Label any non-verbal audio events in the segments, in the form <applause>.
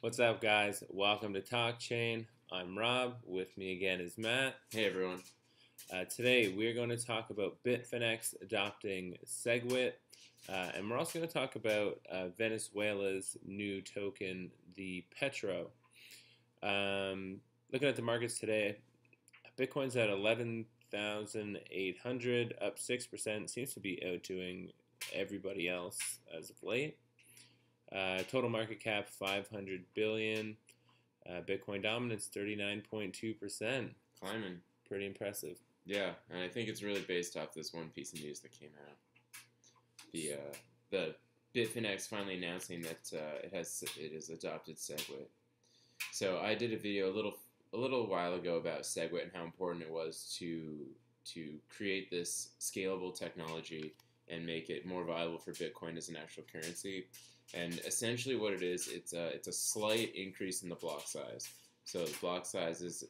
What's up, guys? Welcome to Talk Chain. I'm Rob. With me again is Matt. Hey, everyone. Uh, today, we're going to talk about Bitfinex adopting SegWit, uh, and we're also going to talk about uh, Venezuela's new token, the Petro. Um, looking at the markets today, Bitcoin's at 11,800, up 6%. Seems to be outdoing everybody else as of late. Uh, total market cap 500 billion. Uh, Bitcoin dominance 39.2%. Climbing. Pretty impressive. Yeah, and I think it's really based off this one piece of news that came out. The uh, the Bitfinex finally announcing that uh, it has it has adopted SegWit. So I did a video a little a little while ago about SegWit and how important it was to to create this scalable technology and make it more viable for Bitcoin as an actual currency. And essentially, what it is, it's a it's a slight increase in the block size. So the block size is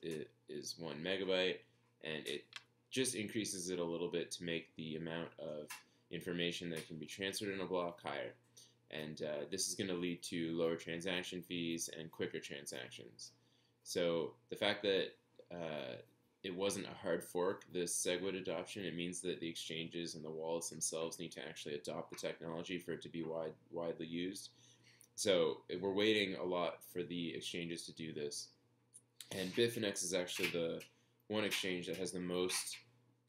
is one megabyte, and it just increases it a little bit to make the amount of information that can be transferred in a block higher. And uh, this is going to lead to lower transaction fees and quicker transactions. So the fact that uh, it wasn't a hard fork, the SegWit adoption, it means that the exchanges and the wallets themselves need to actually adopt the technology for it to be wide, widely used. So we're waiting a lot for the exchanges to do this. And Bitfinex is actually the one exchange that has the most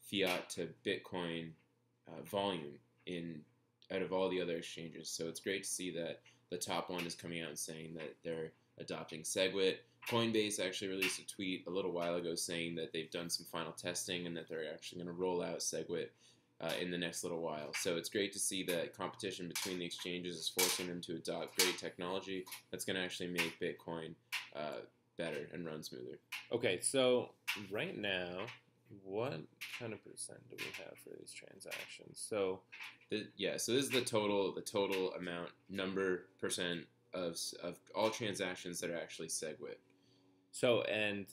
fiat to Bitcoin uh, volume in out of all the other exchanges. So it's great to see that the top one is coming out and saying that they're adopting SegWit. Coinbase actually released a tweet a little while ago saying that they've done some final testing and that they're actually going to roll out SegWit uh, in the next little while. So it's great to see that competition between the exchanges is forcing them to adopt great technology that's going to actually make Bitcoin uh, better and run smoother. Okay, so right now, what kind of percent do we have for these transactions? So, the, yeah, so this is the total, the total amount, number, percent of, of all transactions that are actually SegWit. So, and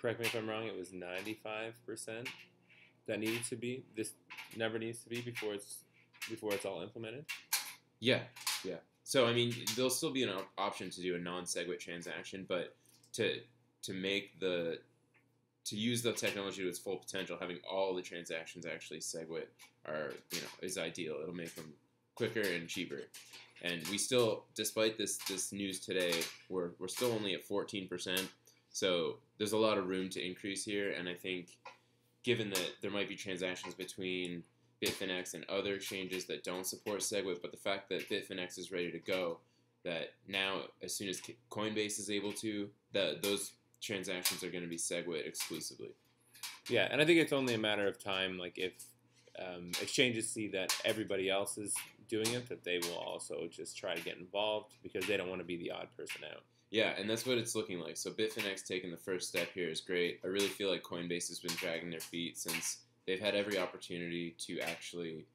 correct me if I'm wrong, it was 95% that needed to be. This never needs to be before it's before it's all implemented. Yeah, yeah. So I mean, there'll still be an op- option to do a non-SegWit transaction, but to to make the to use the technology to its full potential, having all the transactions actually SegWit are you know is ideal. It'll make them quicker and cheaper. And we still, despite this this news today, we're we're still only at 14 percent. So there's a lot of room to increase here, and I think, given that there might be transactions between Bitfinex and other exchanges that don't support SegWit, but the fact that Bitfinex is ready to go, that now as soon as Coinbase is able to, that those transactions are going to be SegWit exclusively. Yeah, and I think it's only a matter of time. Like if um, exchanges see that everybody else is doing it, that they will also just try to get involved because they don't want to be the odd person out. Yeah, and that's what it's looking like. So Bitfinex taking the first step here is great. I really feel like Coinbase has been dragging their feet since they've had every opportunity to actually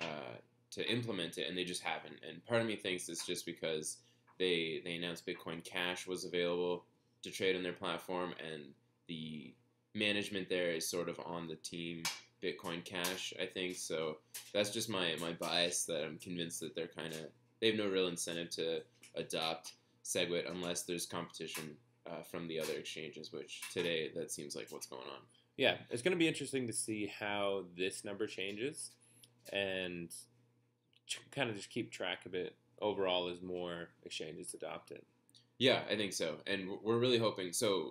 uh, to implement it, and they just haven't. And part of me thinks it's just because they they announced Bitcoin Cash was available to trade on their platform, and the management there is sort of on the team Bitcoin Cash. I think so. That's just my my bias that I'm convinced that they're kind of they have no real incentive to adopt SegWit unless there's competition uh, from the other exchanges. Which today that seems like what's going on. Yeah, it's going to be interesting to see how this number changes, and kind of just keep track of it overall as more exchanges adopt it. Yeah, I think so, and we're really hoping so.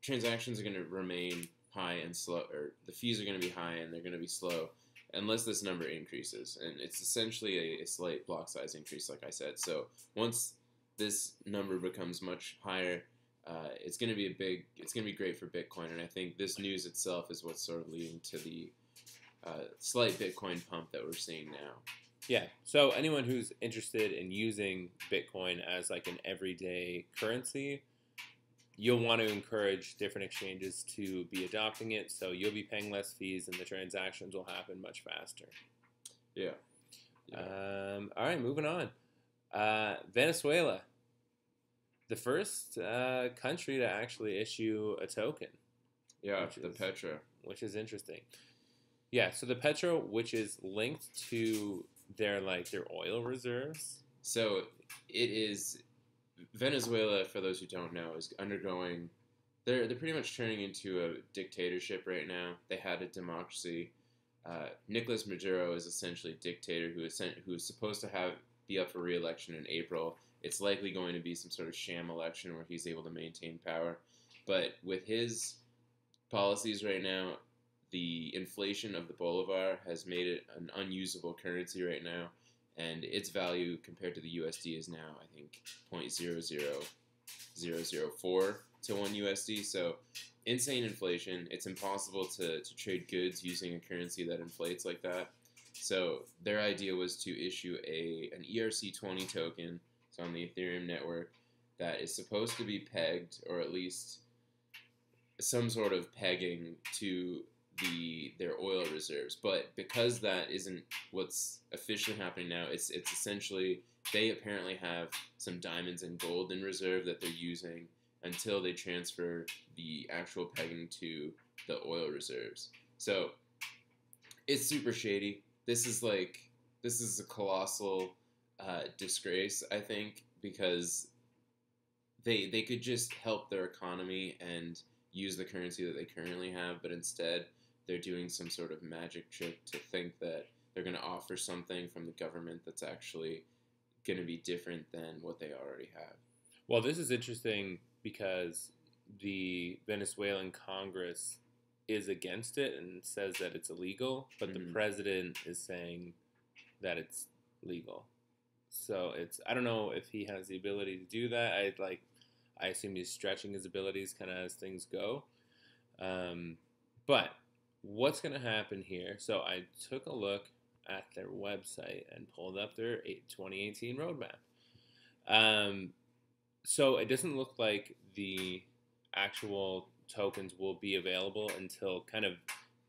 Transactions are going to remain high and slow, or the fees are going to be high and they're going to be slow unless this number increases. And it's essentially a, a, slight block size increase, like I said. So once this number becomes much higher, uh, it's going to be a big, it's going to be great for Bitcoin. And I think this news itself is what's sort of leading to the uh, slight Bitcoin pump that we're seeing now. Yeah. So anyone who's interested in using Bitcoin as like an everyday currency, you'll want to encourage different exchanges to be adopting it so you'll be paying less fees and the transactions will happen much faster. Yeah. yeah. Um, all right, moving on. Uh, Venezuela, the first uh, country to actually issue a token. Yeah, the is, Petro. Which is interesting. Yeah, so the Petro, which is linked to their like their oil reserves. So it is Venezuela, for those who don't know, is undergoing. They're they're pretty much turning into a dictatorship right now. They had a democracy. Uh, Nicolas Maduro is essentially a dictator who is sent, who is supposed to have be up for re-election in April. It's likely going to be some sort of sham election where he's able to maintain power. But with his policies right now, the inflation of the bolivar has made it an unusable currency right now, and its value compared to the USD is now, I think, 0.00004 to 1 USD. So insane inflation. It's impossible to, to trade goods using a currency that inflates like that. So their idea was to issue a an ERC20 token, it's on the Ethereum network, that is supposed to be pegged, or at least some sort of pegging to the their oil reserves. But because that isn't what's officially happening now, it's it's essentially they apparently have some diamonds and gold in reserve that they're using until they transfer the actual pegging to the oil reserves. So it's super shady. This is like this is a colossal uh, disgrace, I think, because they they could just help their economy and use the currency that they currently have, but instead they're doing some sort of magic trick to think that they're going to offer something from the government that's actually going to be different than what they already have. Well, this is interesting because the Venezuelan Congress is against it and says that it's illegal, but Mhm. the president is saying that it's legal. So it's I don't know if he has the ability to do that. I like I assume he's stretching his abilities kind of as things go. Um, but what's going to happen here? So I took a look at their website and pulled up their 2018 roadmap. Um, so it doesn't look like the actual tokens will be available until kind of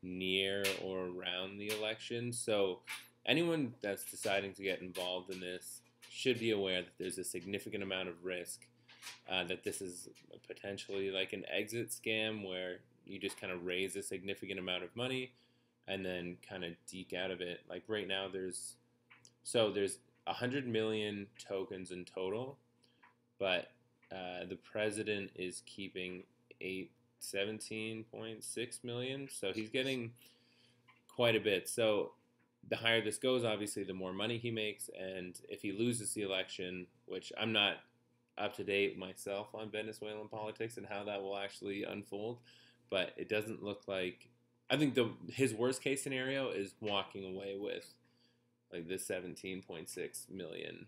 near or around the election. So anyone that's deciding to get involved in this should be aware that there's a significant amount of risk. Uh, that this is potentially like an exit scam where you just kind of raise a significant amount of money and then kind of deke out of it. Like right now, there's so there's 100 million tokens in total, but uh, the president is keeping eight, 17.6 million. So he's getting quite a bit. So the higher this goes, obviously, the more money he makes. And if he loses the election, which I'm not up to date myself on Venezuelan politics and how that will actually unfold, but it doesn't look like. I think the his worst case scenario is walking away with like this 17.6 million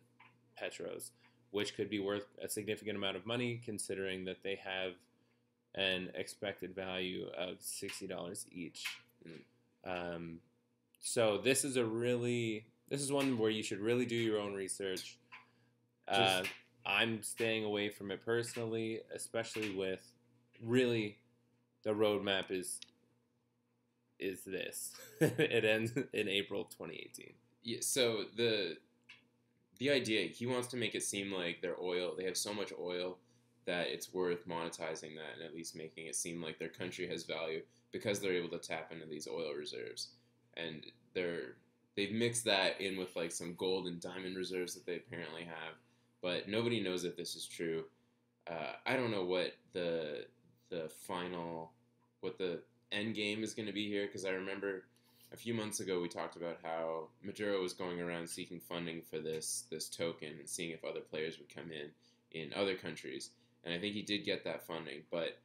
petros, which could be worth a significant amount of money considering that they have an expected value of $60 each. Um, so this is a really this is one where you should really do your own research. Uh, I'm staying away from it personally, especially with really the roadmap is is this. <laughs> it ends in April 2018. Yeah, so the the idea he wants to make it seem like their oil they have so much oil that it's worth monetizing that and at least making it seem like their country has value because they're able to tap into these oil reserves and they're they've mixed that in with like some gold and diamond reserves that they apparently have but nobody knows if this is true uh, i don't know what the the final what the end game is going to be here because i remember a few months ago we talked about how Maduro was going around seeking funding for this this token and seeing if other players would come in in other countries. And I think he did get that funding but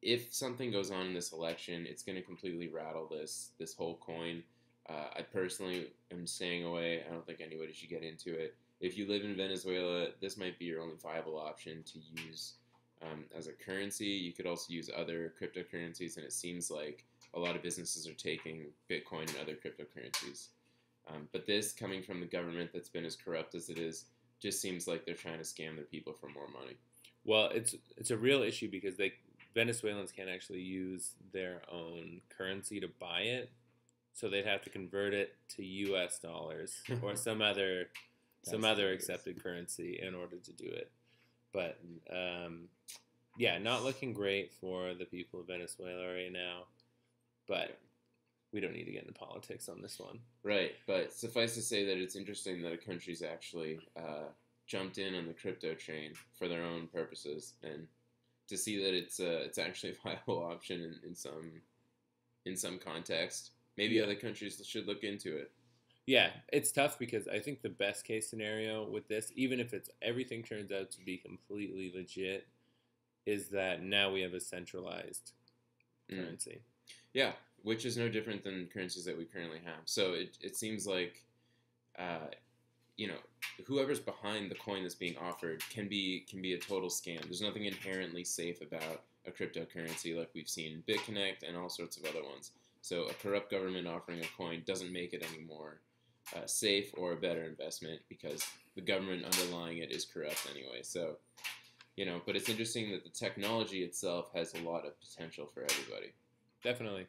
if something goes on in this election it's going to completely rattle this this whole coin. Uh, I personally am staying away. I don't think anybody should get into it. If you live in Venezuela this might be your only viable option to use um, as a currency you could also use other cryptocurrencies and it seems like a lot of businesses are taking Bitcoin and other cryptocurrencies. Um, but this, coming from the government that's been as corrupt as it is, just seems like they're trying to scam their people for more money. Well, it's it's a real issue because they Venezuelans can't actually use their own currency to buy it, so they'd have to convert it to U.S. dollars <laughs> or some other some other accepted currency in order to do it. But um, yeah, not looking great for the people of Venezuela right now. But we don't need to get into politics on this one. Right, but suffice to say that it's interesting that a country's actually uh, jumped in on the crypto train for their own purposes, and to see that it's uh, it's actually a <laughs> viable option in, in some in some context. Maybe other countries should look into it. Yeah, it's tough because I think the best case scenario with this, even if it's everything turns out to be completely legit, is that now we have a centralized Mm. currency. Yeah, which is no different than currencies that we currently have. So it, it seems like, uh, you know, whoever's behind the coin that's being offered can be can be a total scam. There's nothing inherently safe about a cryptocurrency like we've seen in BitConnect and all sorts of other ones. So a corrupt government offering a coin doesn't make it any more uh, safe or a better investment because the government underlying it is corrupt anyway. So, you know, but it's interesting that the technology itself has a lot of potential for everybody. Definitely.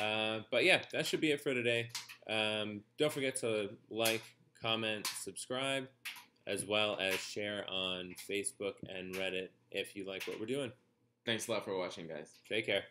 Uh, but yeah, that should be it for today. Um, don't forget to like, comment, subscribe, as well as share on Facebook and Reddit if you like what we're doing. Thanks a lot for watching, guys. Take care.